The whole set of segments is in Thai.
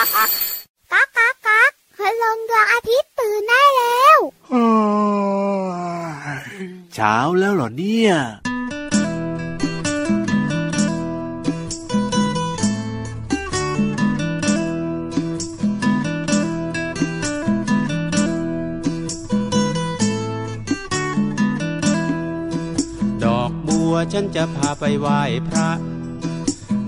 ก๊ากก๊ากก๊ากพลงดวงอาทิตย์ตื่นได้แล้วเช้าแล้วเหรอเนี่ยดอกบัวฉันจะพาไปไหว้พระ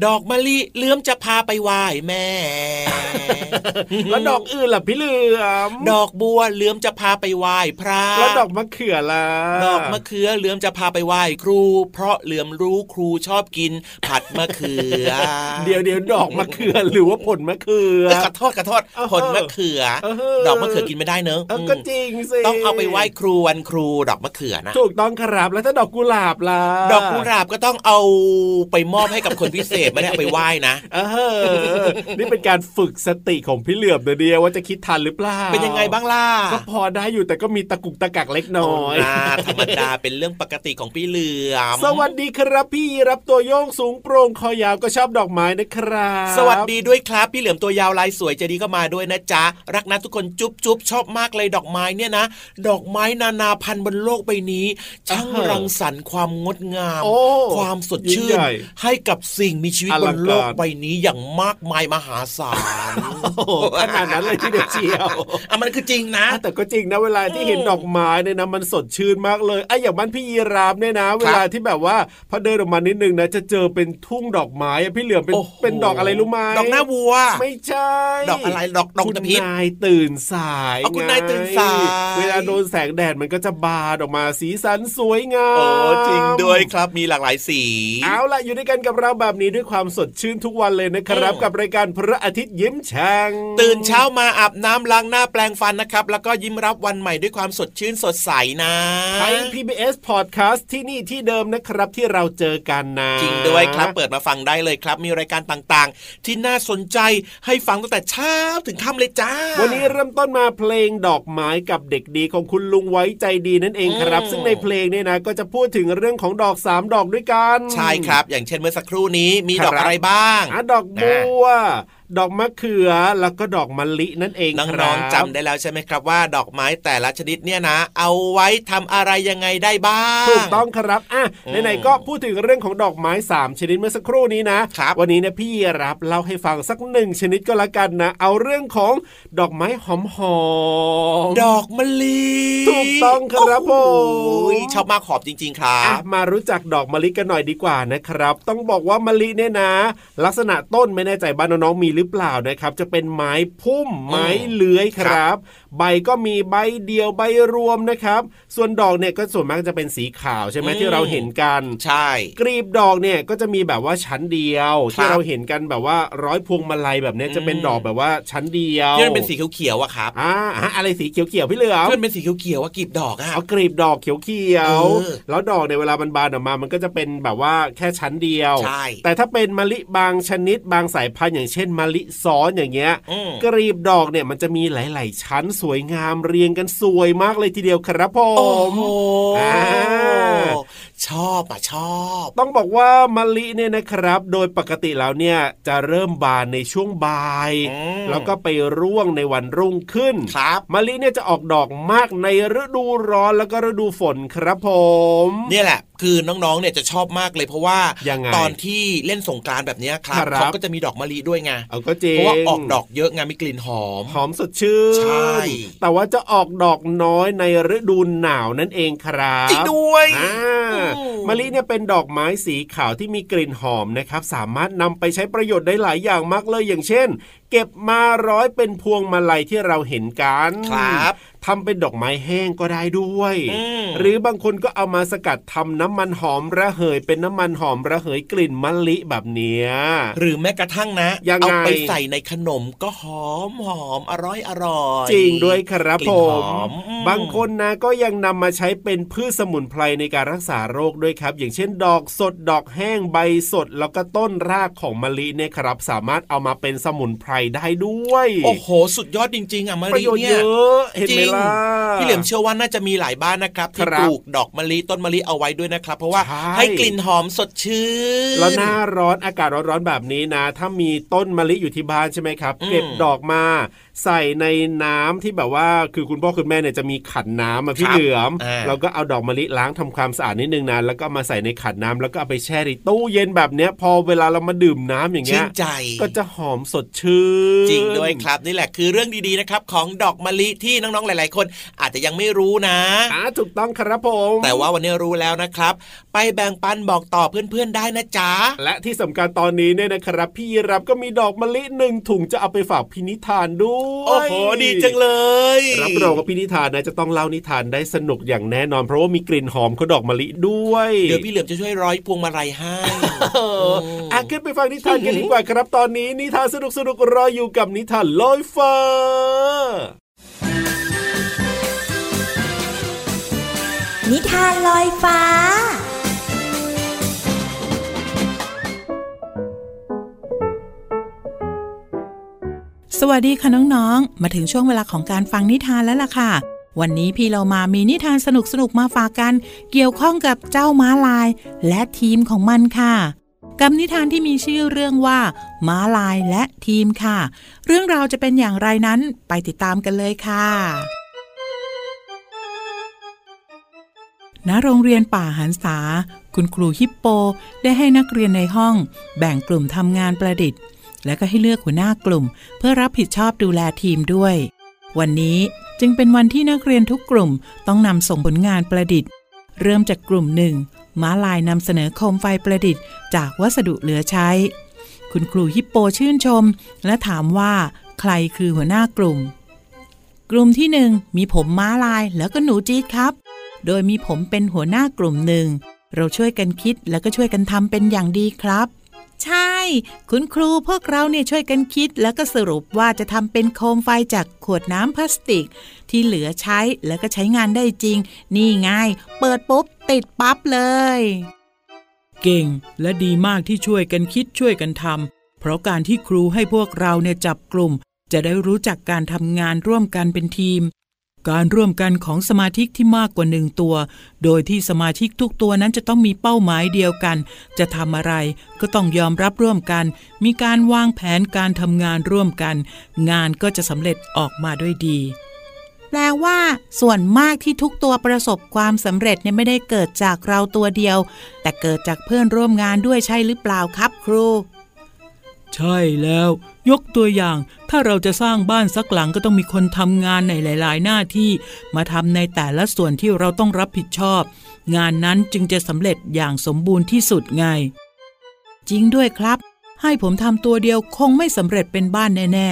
ดีดอกมะลิเลื่อมจะพาไปไหว้แม่ แล้วดอกอื่นล่ะพี่เหลือม ดอกบัวเลื่อมจะพาไปไหว้พระแล้วดอกมะเขือล่ะ ดอกมะเขือเลื่อมจะพาไปไหว้ครู เพราะเหลื่อมรู้ครูชอบกิน ผัดมะเขือ เดี๋ยวเดี๋ยวดอกมะเขือหรือว่าผลมะเขือเอ้ยขอโทษขอโทษเออผลมะเขือเออดอกมะเขือกินไม่ได้เนอะเออก็มจริงสิต้องเอาไปไหว้ครูวันครูดอกมะเขือนะถูกต้องครับแล้วถ้าดอกกุหลาบล่ะดอกกุหลาบก็ต้องเอาไปมอบให้กับคนพิเศษไม่ได้เอาไปไหว้นะเออ นี่เป็นการฝึกสติของพี่เหลือมเดียวว่าจะคิดทันหรือเปล่าเป็นยังไงบ้างล่ะก็พอได้อยู่แต่ก็มีตะกุกตะกักเล็กน้อยโนะธรรมดาเป็นเรื่องปกติของพี่เหลือมสวัสดีครับพี่รับตัวโยงสูงโปร่งคอยาวก็ชอบดอกไม้นะครับ สวัสดีด้วยครับ พี่เหลือมตัวยาวลายสวยใจดีก็มาด้วยนะจ๊ะรักนะทุกคนจุ๊บจุ๊บชอบมากเลยดอกไม้เนี่ยนะ ดอกไม้นานาพันธุ์บนโลกใบนี้ช่างรังสรรค์ความงดงามโอ้ความสดยิ่งชื่ใหนญ่ให้กับสิ่งมีชีวิตอบลันงโลกการใบนี้อย่างมากมายมหาศาลโอ้โหขนาดนั้นเลยที่เดียวเชียวอะมันคือจริงนะอะแต่ก็จริงนะเวลาที่เห็นดอกไม้เนี่ยนะมันสดชื่นมากเลยไอ้อย่างบ้านพี่ยีราฟเนี่ยนะ เวลาที่แบบว่าพอเดินออกมานิดนึงนะจะเจอเป็นทุ่งดอกไม้อะพี่เหลือมเป็นโอ้โหเป็นดอกอะไรรู้ไหมดอกหน้าวัว ไม่ใช่ ดอกอะไรดอกดอกคุณตะพิษนายตื่นสายอ๋อคุณไงนายตื่นสายเวลาโดนแสงแดดมันก็จะบานออกมาสีสันสวยงามโอ้จริงด้วยครับมีหลากหลายสี เอาล่ะอยู่ด้วยกันกับเราแบบนี้ด้วยความสดชื่นทุกวันเลยนะครับอืมกับรายการพระอาทิตย์ยิ้มแฉ่งตื่นเช้ามาอาบน้ำล้างหน้าแปลงฟันนะครับ แล้วก็ยิ้มรับวันใหม่ด้วยความสดชื่นสดใสนะไทย PBS Podcast ที่นี่ที่เดิมนะครับที่เราเจอกันนะจริงด้วยครับเปิดมาฟังได้เลยครับ มีรายการต่างๆ ที่น่าสนใจให้ฟังตั้งแต่เช้าถึงค่ำเลยจ้า วันนี้เริ่มต้นมาเพลงดอกไม้กับเด็กดีของคุณลุงไว้ใจดีนั่นเองครับอืมซึ่งในเพลงเนี่ยนะก็จะพูดถึงเรื่องของดอกสามดอกด้วยกัน ใช่ครับ อย่างเช่นเมื่อสักครู่นี้มีครับดอกอะไรบ้างอะดอกบัว ดอกมะเขือแล้วก็ดอกมะลินั่นเองคน้รัอบงๆจำได้แล้วใช่ไหมครับว่าดอกไม้แต่ละชนิดเนี่ยนะ เอาไว้ทำอะไรยังไงได้บ้างถูกต้องครับอะอืมไหนๆก็พูดถึงเรื่องของดอกไม้สามชนิดเมื่อสักครู่นี้นะครับวันนี้เนี่ยพี่รับเล่าให้ฟังสักหนึ่งชนิดก็แล้วกันนะ เอาเรื่องของดอกไม้หอมหอมดอกมะลิถูกต้องครับผมโอ้ยชอบมากขอบจริง ๆ ครัอะบมารู้จักดอกมะลิกันหน่อยดีกว่านะครับ ต้องบอกว่ามะลิเนี่ยนะ ลักษณะต้นไม่แน่ใจบ้านน้องๆมีหรือเปล่านะครับ จะเป็นไม้พุ่มไม้เลื้อยครับใบก็มีใบเดียวใบรวมนะครับ ส่วนดอกเนี่ยก็ส่วนมากจะเป็นสีขาวใช่ไหมอืมที่เราเห็นกันใช่ กรีบดอกเนี่ยก็จะมีแบบว่าชั้นเดียวครับที่เราเห็นกันแบบว่าร้อยพวงมาลัยแบบเนี้ยจะเป็นอืมดอกแบบว่าชั้นเดียวที่มันเป็นสีเขียวๆอะครับอ่าฮะอะไรสีเขียวๆพี่เหลือมที่มันเป็นสีเขียวๆว่ากีบดอกอะเอากรีบดอกเขียวเออๆแล้วดอกในยเวลามันบานออกมา มันก็จะเป็นแบบว่าแค่ชั้นเดียวใช่แต่ถ้าเป็นมะลิบางชนิดบางสายพันธุ์อย่างเช่นมะลิซ้อนอย่างเงี้ยอืมกรีบดอกเนี่ยมันจะมีหลาย ๆ ชั้นสวยงามเรียงกันสวยมากเลยทีเดียวครับผโอ้มโหอ่า ชอบอะชอบ ต้องบอกว่ามะลิเนี่ยนะครับ โดยปกติแล้วเนี่ยจะเริ่มบานในช่วงบ่ายอืมแล้วก็ไปร่วงในวันรุ่งขึ้นครับมะลิเนี่ยจะออกดอกมากในฤดูร้อนแล้วก็ฤดูฝนครับผม เนี่ยแหละ คือน้องๆเนี่ยจะชอบมากเลยเพราะว่ายังไงตอนที่เล่นสงกรานต์แบบเนี้ยครับครับเขาก็จะมีดอกมะลิด้วยไงเอาก็จริงเพราะว่าออกดอกเยอะไงมีกลิ่นหอมหอมสดชื่นใช่แต่ว่าจะออกดอกน้อยในฤดูหนาวนั่นเองครับจริงด้วยอ่าอืมะลิเนี่ยเป็นดอกไม้สีขาวที่มีกลิ่นหอมนะครับ สามารถนำไปใช้ประโยชน์ได้หลายอย่างมากเลยอย่างเช่น เก็บมาร้อยเป็นพวงมาลัยที่เราเห็นกันครับทำเป็นดอกไม้แห้งก็ได้ด้วยอืมหรือบางคนก็เอามาสกัดทำน้ำมันหอมระเหย เป็นน้ำมันหอมระเหยกลิ่นมะลิแบบเนี้ย หรือแม้กระทั่งนะยังไงเอาไปใส่ในขนมก็หอมหอมอร่อยอร่อยจริงด้วยครับกลิ่ผนหมอมอืมบางคนนะก็ยังนำมาใช้เป็นพืชสมุนไพรในการรักษาโรคด้วยครับ อย่างเช่น ดอกสดดอกแห้งใบสด แล้วก็ต้นรากของมะลิเนี่ยครับ สามารถเอามาเป็นสมุนไพรได้ด้วย โอ้โห สุดยอดจริง ๆอะมะประลิโยชน์เนี่เยยอะเห็นไหมจริงล่ะพี่เหลียมเชื่อว่าน่าจะมีหลายบ้านนะครับที่ครับปลูกดอกมะลิต้นมะลิเอาไว้ด้วยนะครับ เพราะว่าใช่ให้กลิ่นหอมสดชื่นแล้วหน้าร้อนอากาศร้อนๆแบบนี้นะ ถ้ามีต้นมะลิอยู่ที่บ้านใช่ไหมครับอืมเก็บดอกมา ใส่ในน้ำที่แบบว่าคือคุณพ่อคุณแม่เนี่ยจะมีขันน้ำมาพี่ครับเหลือมอ่าเราก็เอาดอกมะลิล้างทำความสะอาดนิดนึงนะแล้วก็เอามาใส่ในขันน้ำแล้วก็เอาไปแช่ในตู้เย็นแบบเนี้ย พอเวลาเรามาดื่มน้ำอย่างชื่เงี้นยใจก็จะหอมสดชื่นจริงด้วยครับนี่แหละคือเรื่องดีๆนะครับ ของดอกมะลิที่น้องๆหลาย ๆ คน อาจจะยังไม่รู้นะอ่าถูกต้องครับผมแต่ว่าวันนี้รู้แล้วนะครับ ไปแบ่งปันบอกต่อเพื่อนๆได้นะจ๊ะและที่สำคัญตอนนี้เนี่ยนะครับ พี่ยีรับก็มีดอกมะลิหนึ่งถุงจะเอาไปฝากพินิธานด้วยโอ้โหดีจังเลย รับรองว่าพี่นิทานนะจะต้องเล่านิทานได้สนุกอย่างแน่นอน เพราะว่ามีกลิ่นหอมของดอกมะลิด้วย เดี๋ยวพี่เหลือมจะช่วยร้อยพวงมาลัยให้เอออะขึ้นไปฟังนิทานกันดีกว่าครับตอนนี้นิทานสนุกสนุกๆรออยู่กับนิทานลอยฟ้านิทานลอยฟ้า สวัสดีค่ะน้องๆ มาถึงช่วงเวลาของการฟังนิทานแล้วล่ะค่ะ วันนี้พี่เรามามีนิทานสนุกๆ มาฝากกัน เกี่ยวข้องกับเจ้าม้าลาย และทีมของมันค่ะ กับนิทานที่มีชื่อเรื่องว่า ม้าลายและทีมค่ะ เรื่องราวจะเป็นอย่างไรนั้นไปติดตามกันเลยค่ะณโรงเรียนป่าหันษา คุณครูฮิปโป ได้ให้นักเรียนในห้อง แบ่งกลุ่มทำงานประดิษฐ์ และก็ให้เลือกหัวหน้ากลุ่ม เพื่อรับผิดชอบดูแลทีมด้วย วันนี้จึงเป็นวันที่นักเรียนทุกกลุ่มต้องนำส่งผลงานประดิษฐ์ เริ่มจากกลุ่มหนึ่งม้าลายนำเสนอโคมไฟประดิษฐ์ จากวัสดุเหลือใช้ คุณครูฮิปโปชื่นชม และถามว่า ใครคือหัวหน้ากลุ่ม กลุ่มที่หนึ่งมีผมม้าลายแล้วก็หนูจี๊ดครับ โดยมีผมเป็นหัวหน้ากลุ่มหนึ่งเราช่วยกันคิดแล้วก็ช่วยกันทำเป็นอย่างดีครับ คุณครูพวกเราเนี่ยช่วยกันคิด แล้วก็สรุปว่าจะทำเป็นโคมไฟจากขวดน้ำพลาสติก ที่เหลือใช้แล้วก็ใช้งานได้จริง นี่ไงเปิดปุ๊บติดปั๊บเลย เก่งและดีมากที่ช่วยกันคิดช่วยกันทำเพราะการที่ครูให้พวกเราเนี่ยจับกลุ่ม จะได้รู้จักการทำงานร่วมกันเป็นทีม การร่วมกันของสมาชิกที่มากกว่าหนึ่งตัว โดยที่สมาชิกทุกตัวนั้นจะต้องมีเป้าหมายเดียวกัน จะทำอะไรก็ต้องยอมรับร่วมกัน มีการวางแผนการทำงานร่วมกัน งานก็จะสำเร็จออกมาด้วยดี แปลว่า ส่วนมากที่ทุกตัวประสบความสำเร็จเนี่ยไม่ได้เกิดจากเราตัวเดียว แต่เกิดจากเพื่อนร่วมงานด้วยใช่หรือเปล่าครับครู ใช่แล้ว ยกตัวอย่างถ้าเราจะสร้างบ้านสักหลังก็ต้องมีคนทำงานในหลาย ๆ หน้าที่ มาทำในแต่ละส่วนที่เราต้องรับผิดชอบ งานนั้นจึงจะสำเร็จอย่างสมบูรณ์ที่สุดไง จริงด้วยครับ ให้ผมทำตัวเดียวคงไม่สำเร็จเป็นบ้านแน่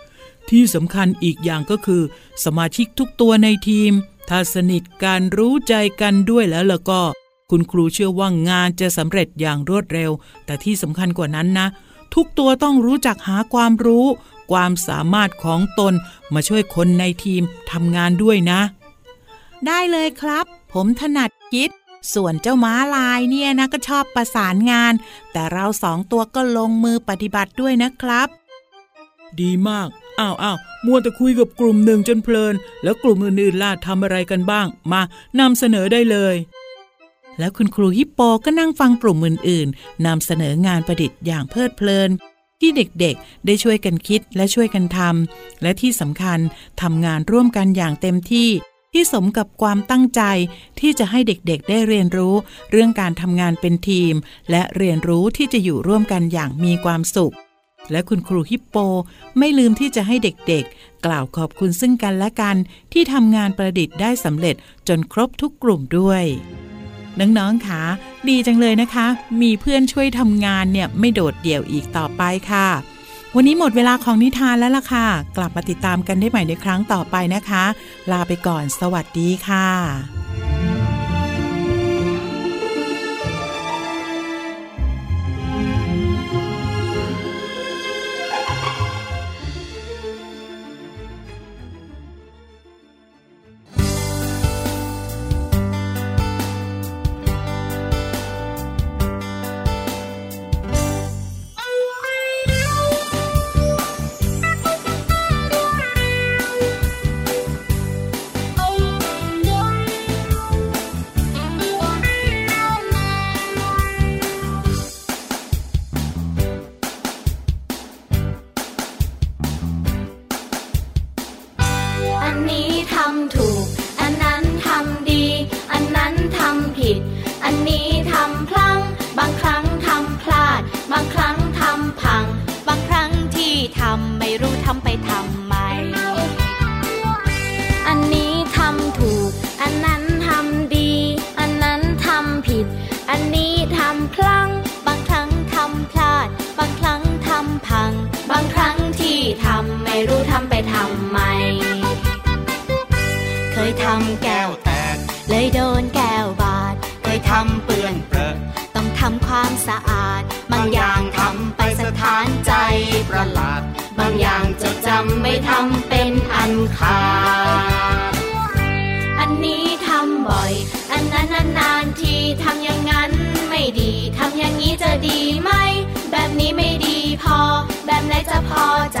ๆ ที่สำคัญอีกอย่างก็คือ สมาชิกทุกตัวในทีม ถ้าสนิทกันรู้ใจกันด้วยแล้วล่ะก็ คุณครูเชื่อว่างานจะสำเร็จอย่างรวดเร็ว แต่ที่สำคัญกว่านั้นนะ ทุกตัวต้องรู้จักหาความรู้ ความสามารถของตนมาช่วยคนในทีมทำงานด้วยนะ ได้เลยครับ ผมถนัดคิด ส่วนเจ้าม้าลายเนี่ยนะก็ชอบประสานงาน แต่เราสองตัวก็ลงมือปฏิบัติด้วยนะครับ ดีมากอ้าวอ้าวมัวแต่คุยกับกลุ่มหนึ่งจนเพลิน แล้วกลุ่มอื่นๆล่ะทำอะไรกันบ้าง มานำเสนอได้เลย แล้วคุณครูฮิปโปก็นั่งฟังกลุ่มอื่นๆนำเสนองานประดิษฐ์อย่างเพลิดเพลิน ที่เด็กๆ ได้ช่วยกันคิดและช่วยกันทำและที่สำคัญทำงานร่วมกันอย่างเต็มที่ ที่สมกับความตั้งใจที่จะให้เด็กๆ ได้เรียนรู้ เรื่องการทำงานเป็นทีม และเรียนรู้ที่จะอยู่ร่วมกันอย่างมีความสุข และคุณครูฮิปโปไม่ลืมที่จะให้เด็กๆ กล่าวขอบคุณซึ่งกันและกันที่ทำงานประดิษฐ์ได้สำเร็จจนครบทุกกลุ่มด้วย น้องๆคะดีจังเลยนะคะ มีเพื่อนช่วยทำงานเนี่ยไม่โดดเดี่ยวอีกต่อไปค่ะ วันนี้หมดเวลาของนิทานแล้วล่ะค่ะ กลับมาติดตามกันได้ใหม่ในครั้งต่อไปนะคะ ลาไปก่อนสวัสดีค่ะำไปทำไม เคยทำแก้วแตก เลยโดนแก้วบาด เคยทำเปื้อนเปรอะต้องทำความสะอาด บางอย่างทำไปสถานใจประหลาด บางอย่างจะจำไม่ทำเป็นอันขาด อันนี้ทำบ่อย อันนั้นนานๆทีทำอย่างนั้นไม่ดี ทำอย่างนี้จะดีไหม แบบนี้ไม่ดีพอ แบบไหนจะพอใจ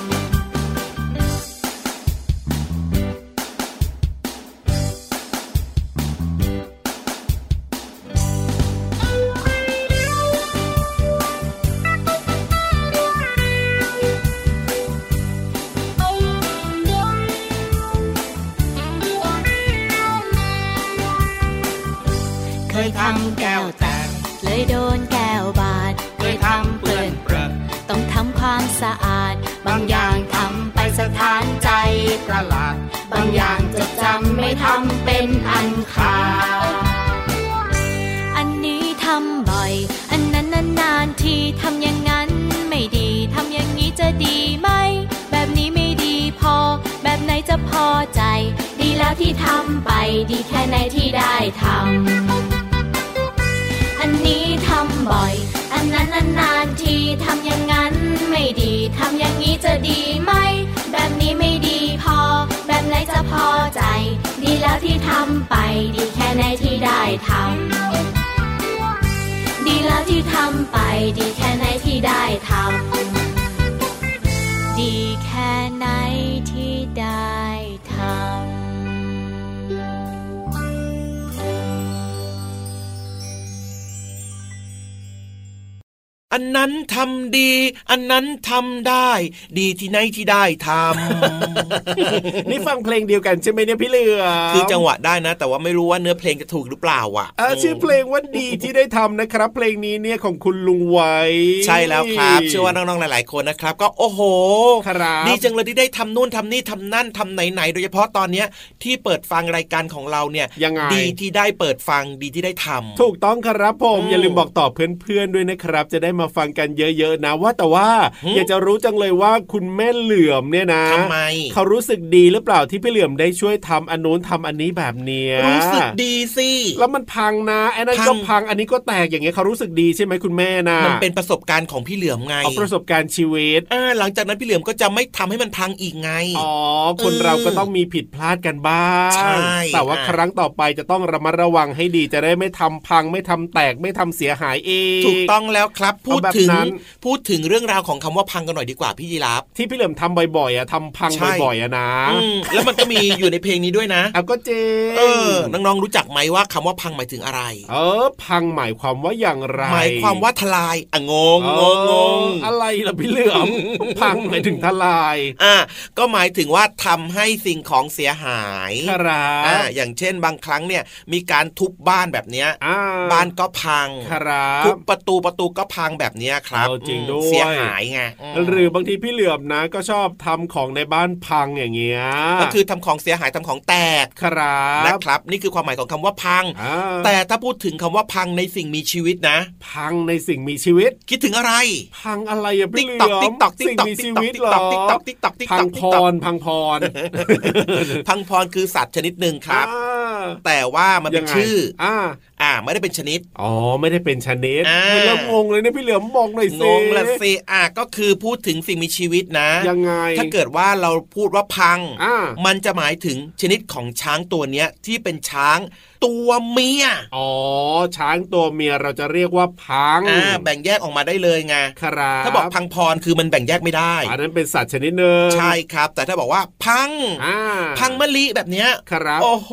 ำบ่อย อันนั้นนานๆทีทำอย่างนั้นไม่ดีทำอย่างนี้จะดีไหม แบบนี้ไม่ดีพอ แบบไหนจะพอใจ ดีแล้วที่ทำไป ดีแค่ไหนที่ได้ทำดีแล้วที่ทำไป ดีแค่ไหนที่ได้ทำดีแค่ไหน ฟังเพลงเดียวกันใช่ไหมเนี่ยพี่เหลือคือจังหวะได้นะ แต่ว่าไม่รู้ว่าเนื้อเพลงจะถูกหรือเปล่าอะชื่อเพลงว่าดีที่ได้ทำนะครับ เพลงนี้เนี่ยของคุณลุงไว้ ใช่แล้วครับเชื่อว่าน้องๆหลาย ๆ คนนะครับ ก็โอ้โหครับดีจังเลยที่ได้ทำนู่นทำนี่ทำนั่นทำไหนๆโดยเฉพาะตอนเนี้ยที่เปิดฟังรายการของเราเนี่ยยังไงดีที่ได้เปิดฟังดีที่ได้ทำถูกต้องครับผมอย่าลืมบอกต่อเพื่อนๆด้วยนะครับ จะได้มาฟังกันเยอะๆนะว่าแต่ว่าหึอยากจะรู้จังเลยว่าคุณแม่เหลื่อมเนี่ยนะทำไมเขารู้สึกดีหรือเปล่าที่พี่เหลื่อมได้ช่วยทำอันนู้นทำอันนี้แบบเนี้ยรู้สึกดีสิแล้วมันพังนะไอ้นั่นพังก็พังอันนี้ก็แตกอย่างเงี้ยเขารู้สึกดีใช่ไหมคุณแม่นะมันเป็นประสบการณ์ของพี่เหลือมไงเอาประสบการณ์ชีวิตเออหลังจากนั้นพี่เหลือมก็จะไม่ทำให้มันพังอีกไงอ๋อคนเออเราก็ต้องมีผิดพลาดกันบ้างใช่แต่ว่าอะครั้งต่อไปจะต้องระมัดระวังให้ดีจะได้ไม่ทำพังไม่ทำแตกไม่ทำเสียหายเองถูกต้องแล้วครับพูดเอาแบบถึงนั้นพูดถึงเรื่องราวของคำว่าพังกันหน่อยดีกว่าพี่ยีราฟที่พี่เหลิมทำบ่อยๆอะทำพังใช่บ่อยๆอะนะอืมแล้วมันก็มีอยู่ในเพลงนี้ด้วยนะเอาก็เจงเออน้องๆรู้จักไหมว่าคำว่าพังหมายถึงอะไร เออ พังหมายความว่าอย่างไร หมายความว่าทลายอะงงเองงงงอะไร ล่ะพี่เหลือมพังหมายถึงทลาย อะก็หมายถึงว่าทำให้สิ่งของเสียหายครับอ่าอย่างเช่นบางครั้งเนี่ยมีการทุบบ้านแบบเนี้ยอ่าบ้านก็พังครับทุบประตูประตูก็พังแบบเนี้ยครับเออจริงอืมด้วยเสียหายไงมหรือบางทีพี่เหลือมนะ ก็ชอบทำของในบ้านพังอย่างเงี้ยก็คือทำของเสียหายทำของแตกครับนะครับ นี่คือความหมายของคำว่าพังอ่าแต่ถ้าพูดถึงคำว่าพังในสิ่งมีชีวิตนะ พังในสิ่งมีชีวิต คิดถึงอะไร พังอะไรอะพี่ติ๊กเหลืตอกอติ๊มกตอกติ๊กสิ่งตอกมีติ๊ชีกตอกวิตติ๊กเหรตออกติ๊กตอกติ๊กตอกติ๊กพัตองกพติ๊กตอกรพังพรพังพรคือสัตว์ชนิดหนึ่งครับอ่าแต่ว่ามันเป็นยังไงชื่อ อ่า อ่า ไม่ได้เป็นชนิด อ๋อ ไม่ได้เป็นชนิดอ่าเฮ้ยแล้วงงเลยนะพี่เหลือมบอกหน่อยสิงงละสิอะก็คือพูดถึงสิ่งมีชีวิตนะ ยังไง ถ้าเกิดว่าเราพูดว่าพังอ่ามันจะหมายถึงชนิดของช้างตัวเนี้ยที่เป็นช้าง ตัวเมีย อ๋อ ช้างตัวเมียเราจะเรียกว่าพัง อ่า แบ่งแยกออกมาได้เลยไง ครับ ถ้าบอกพังพอนคือมันแบ่งแยกไม่ได้ อันนั้นเป็นสัตว์ชนิดหนึ่งใช่ครับ แต่ถ้าบอกว่าพังอ่าพังมะลิแบบเนี้ย ครับ โอ้โห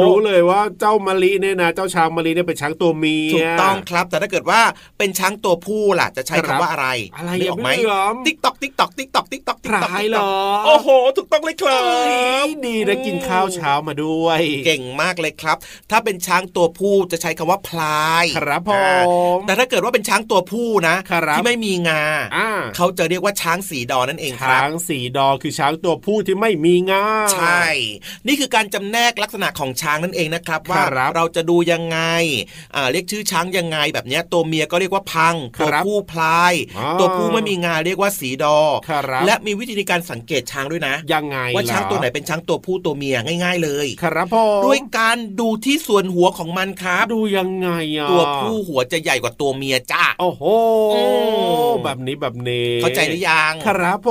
รู้เลยว่าเจ้ามะลิเนี่ยนะ เจ้าช้างมะลิเนี่ยเป็นช้างตัวเมีย ถูกต้องครับ แต่ถ้าเกิดว่าเป็นช้างตัวผู้ล่ะ จะใช้ครับคำว่าอะไร อะไรนึกอะออกไหมพี่เหลือมติ๊กตอกติ๊กตอกติ๊กตอกติ๊กตอกติ๊กตอกพลายเหรอ โอ้โห ถูกต้องเลยครับเอ้ยดีนะกินข้าวเช้ามาด้วย เก่งมากเลยครับถ้าเป็นช้างตัวผู้จะใช้คำว่าพลายายครับผอ่ามแต่ถ้าเกิดว่าเป็นช้างตัวผู้นะครับที่ไม่มีงาอ่าเขาจะเรียกว่าช้างสีดอนั่นเองครับช้างสีดอคือช้างตัวผู้ที่ไม่มีงาใช่ นี่คือการจำแนกลักษณะของช้างนั่นเองนะครับว่าครับเราจะดูยังไงอ่าเรียกชื่อช้างยังไงแบบเนี้ยตัวเมียก็เรียกว่าพังครัตัวบผู้พลายอ๋อตัวผู้ไม่มีงาเรียกว่าสีดอครับและมีวิธีในการสังเกตช้างด้วยนะ ยังไงว่าช้างล่ะตัวไหนเป็นช้างตัวผู้ตัวเมียง่าย ๆ เลย ครับผมด้วยการดูที่ส่วนหัวของมันครับ ดูยังไงอะตัวผู้หัวจะใหญ่กว่าตัวเมียจ้าโอ้โหอืมแบบนี้แบบนี้ เข้าใจหรือยังครับผ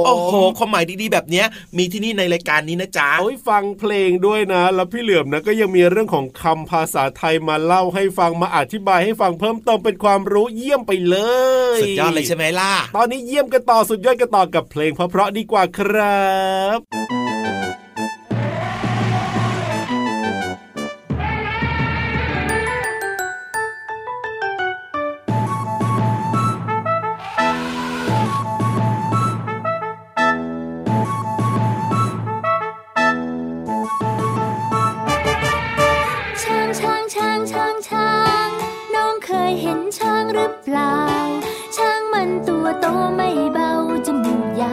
มโอ้โหความหมายดีๆแบบเนี้ย มีที่นี่ในรายการนี้นะจ๊ะโอ้ยฟังเพลงด้วยนะ แล้วพี่เหลือมนะก็ยังมีเรื่องของคำภาษาไทยมาเล่าให้ฟังมาอธิบายให้ฟังเพิ่มเติมเป็นความรู้เยี่ยมไปเลย สุดยอดเลยใช่ไหมล่ะ ตอนนี้เยี่ยมกันต่อสุดยอดกันต่อกับเพลงเพราะๆดีกว่าครับ ห็นช้างหรือเปล่า ช้างมันตัวโตไม่เบา จมูกยา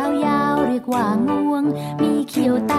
วๆ เรียกว่างวง มีเขียวตา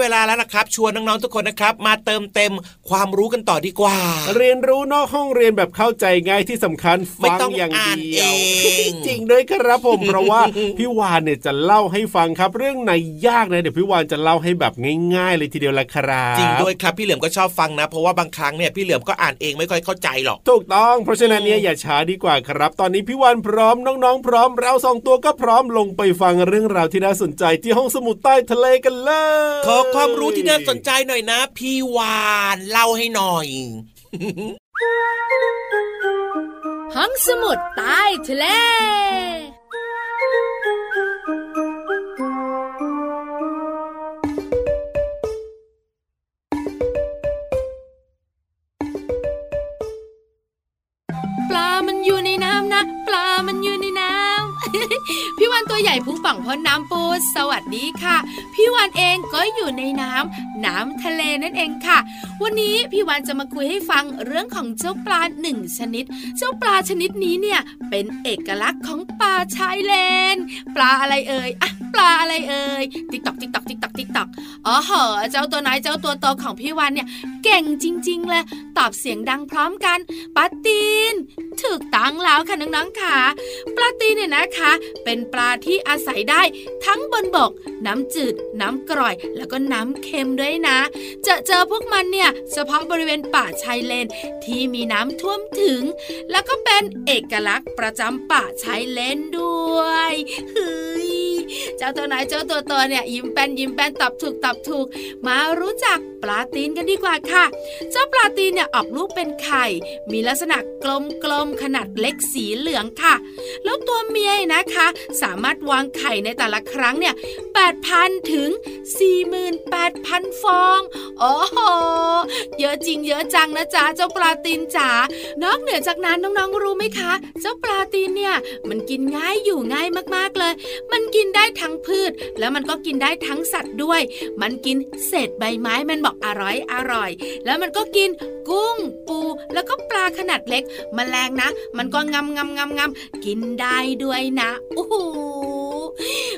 เวลาแล้วนะครับ ชวนน้องๆทุกคนนะครับ มาเติมเต็มความรู้กันต่อดีกว่า เรียนรู้นอกห้องเรียนแบบเข้าใจง่ายที่สำคัญไม่ฟังต้องอย่างอ่านเดียวเองจริงด้วยครับผมเพราะว่าพี่วานเนี่ยจะเล่าให้ฟังครับ เรื่องไหนยากนะเดี๋ยวพี่วานจะเล่าให้แบบง่าย ๆ เลยทีเดียวละครับจริงด้วยครับพี่เหลือมก็ชอบฟังนะ เพราะว่าบางครั้งเนี่ยพี่เหลือมก็อ่านเองไม่ค่อยเข้าใจหรอกถูกต้องเพราะฉะนั้นเนี่ยอย่าช้าดีกว่าครับ ตอนนี้พี่วานพร้อมน้องๆ พร้อมเราสองตัวก็พร้อมลงไปฟังเรื่องราวที่น่าสนใจที่ห้องสมุดใต้ทะเลกันเลยขอความรู้ที่น่าสนใจหน่อยนะ พี่วานเล่าให้หน่อย ห้องสมุดใต้ทะเลปล วันตัวใหญ่พุงป่องพ้นน้ำปูสวัสดีค่ะ พี่วันเองก็อยู่ในน้ำน้ำทะเลนั่นเองค่ะ วันนี้พี่วันจะมาคุยให้ฟังเรื่องของเจ้าปลาหนึ่งชนิด เจ้าปลาชนิดนี้เนี่ยเป็นเอกลักษณ์ของปลาชายเลน ปลาอะไรเอ่ยอะ ปลาอะไรเอ่ยติ๊กตอกติ๊กตอกติ๊กตอกติ๊กตอกอ๋อเหอเจ้าตัวน้อยเจ้าตัวโตของพี่วันเนี่ย เก่งจริง ๆ เลยตอบเสียงดังพร้อมกันปลาตีนถูกตั้งแล้วค่ะน้องๆค่ะปลาตีนเนี่ยนะคะ เป็นปลาที่อาศัยได้ทั้งบนบก น้ำจืด น้ำกร่อย แล้วก็น้ำเค็มด้วยนะ จะเจอพวกมันเนี่ยเฉพาะบริเวณป่าชายเลนที่มีน้ำท่วมถึง แล้วก็เป็นเอกลักษณ์ประจำป่าชายเลนด้วยเฮ้ย เจ้าตัวไหนเจ้าตัวตัวเนี่ยยิ้มแป้นยิ้มแป้นตอบถูกตอบถูก มารู้จักปลาตีนกันดีกว่าค่ะ เจ้าปลาตีนเนี่ยออกลูกเป็นไข่ มีลักษณะกลมๆขนาดเล็กสีเหลืองค่ะ แล้วตัวเมียนะคะ สามารถวางไข่ในแต่ละครั้งเนี่ย8,000 ถึง 48,000 ฟอง โอ้โห เยอะจริงเยอะจังนะจ๊ะเจ้าปลาตีนจ๋านอกเหนือจากนั้นน้องๆรู้ไหมคะ เจ้าปลาตีนเนี่ยมันกินง่ายอยู่ง่ายมากๆเลย มันกินไได้ทั้งพืช แล้วมันก็กินได้ทั้งสัตว์ด้วย มันกินเศษใบไม้มันบอกอร่อยอร่อย แล้วมันก็กินกุ้งปู แล้วก็ปลาขนาดเล็กมแมลงนะ มันก็งำงำงำงำกินได้ด้วยนะโอ้โห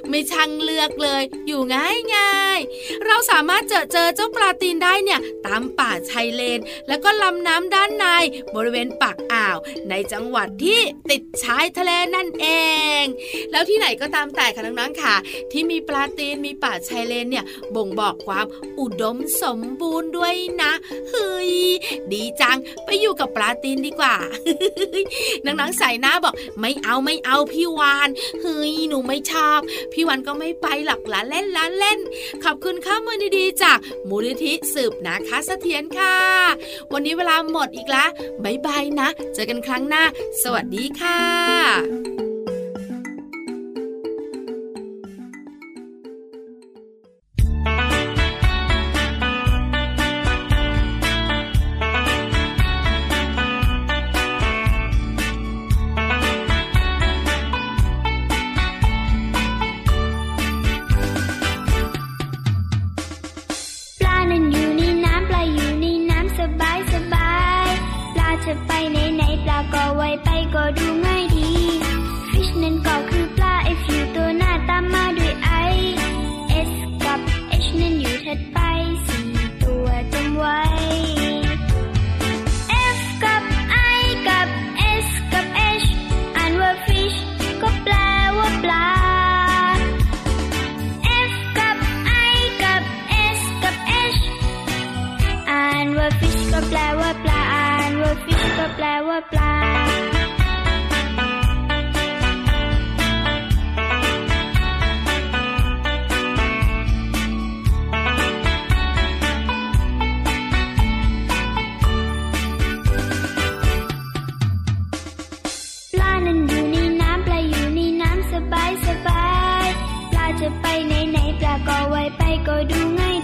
ไม่ช่างเลือกเลย อยู่ง่ายง่ายเราสามารถเจอเจอเจ้าปลาตีนได้เนี่ยตามป่าชายเลน แล้วก็ลำน้ำด้านใน บริเวณปากอ่าว ในจังหวัดที่ติดชายทะเลนั่นเอง แล้วที่ไหนก็ตามแต่ค่ะน้องๆค่ะ ที่มีปลาตีนมีป่าชายเลนเนี่ยบ่งบอกความอุดมสมบูรณ์ด้วยนะเฮ้ยดีจังไปอยู่กับปลาตีนดีกว่าน้องๆใส่หน้าบอกไม่เอาไม่เอาพี่วานเฮ้ยหนูไม่ชอบพี่วันก็ไม่ไปหรอกละเล่นละเล่น ขอบคุณข้ามือดีๆจากมูลนิธิสืบนะคะเสถียรค่ะ วันนี้เวลาหมดอีกแล้วบายบายนะ เจอกันครั้งหน้า สวัสดีค่ะ ว่าปลาจะไปไหนไหนปลาก็ไวไปก็ดูง่าย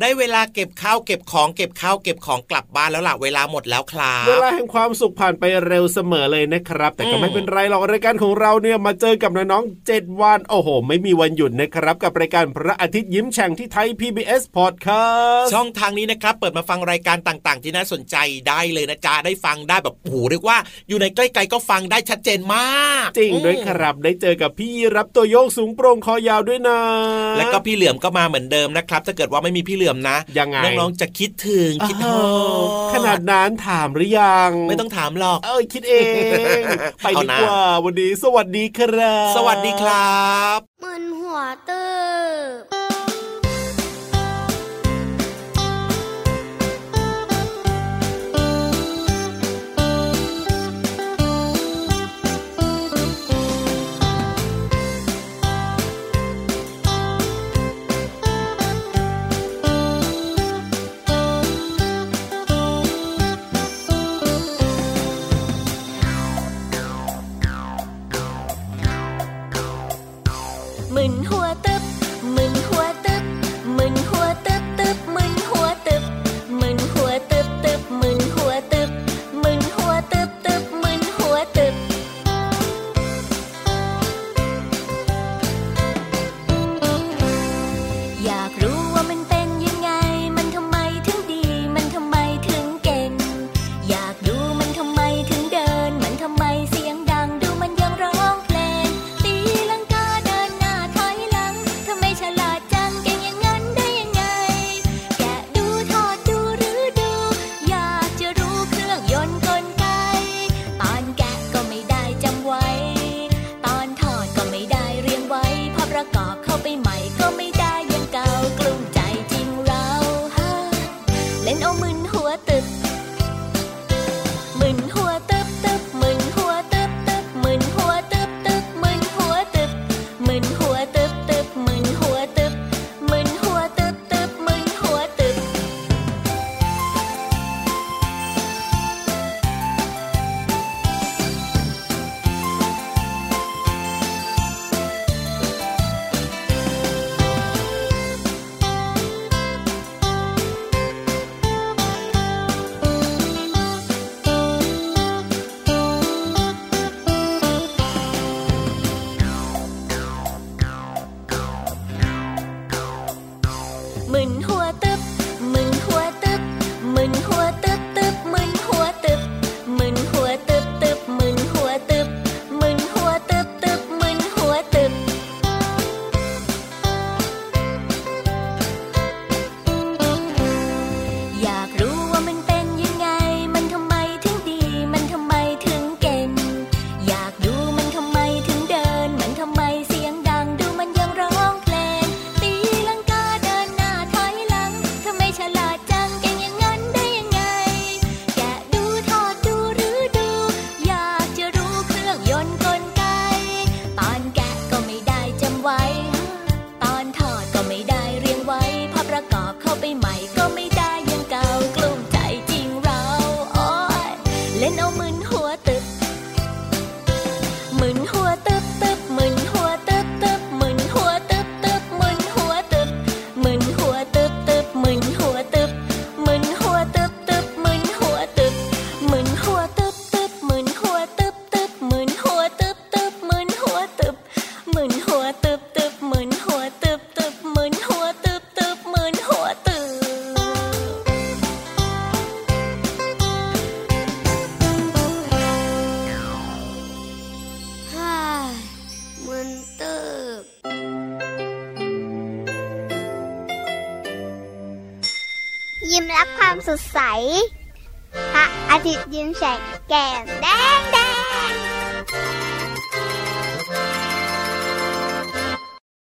ได้เวลาเก็บข้าวเก็บของเก็บข้าวเก็บของกลับบ้านแล้วล่ะเวลาหมดแล้วครับเวลาแห่งความสุขผ่านไปเร็วเสมอเลยนะครับ แต่ก็ไม่เป็นไรหรอกรายการของเราเนี่ยมาเจอกับน้องๆเจ็ดวันโอ้โห ไม่มีวันหยุดนะครับ กับรายการพระอาทิตย์ยิ้มแฉ่งที่ไทย PBS Podcast ช่องทางนี้นะครับ เปิดมาฟังรายการต่างๆ ที่น่าสนใจได้เลยนะจ๊ะได้ฟังได้แบบโอ้โหเรียกว่าอยู่ในใกล้ๆก็ฟังได้ชัดเจนมาก จริงด้วยครับได้เจอกับพี่รับตัวโยกสูงโปร่งคอยาวด้วยนะ แล้วก็พี่เหลือมก็มาเหมือนเดิมนะครับถ้าเกิดว่าไม่มีพี่เหลือมนะยังไงน้องๆจะคิดถึงคิดถึงขนาดนั้นถามหรือยัง ไม่ต้องถามหรอก เอ้ยคิดเอง ไปดีกว่าวันนี้ สวัสดีครับ สวัสดีครับมึนหัวเติบ เล่นเอามือ ยิ้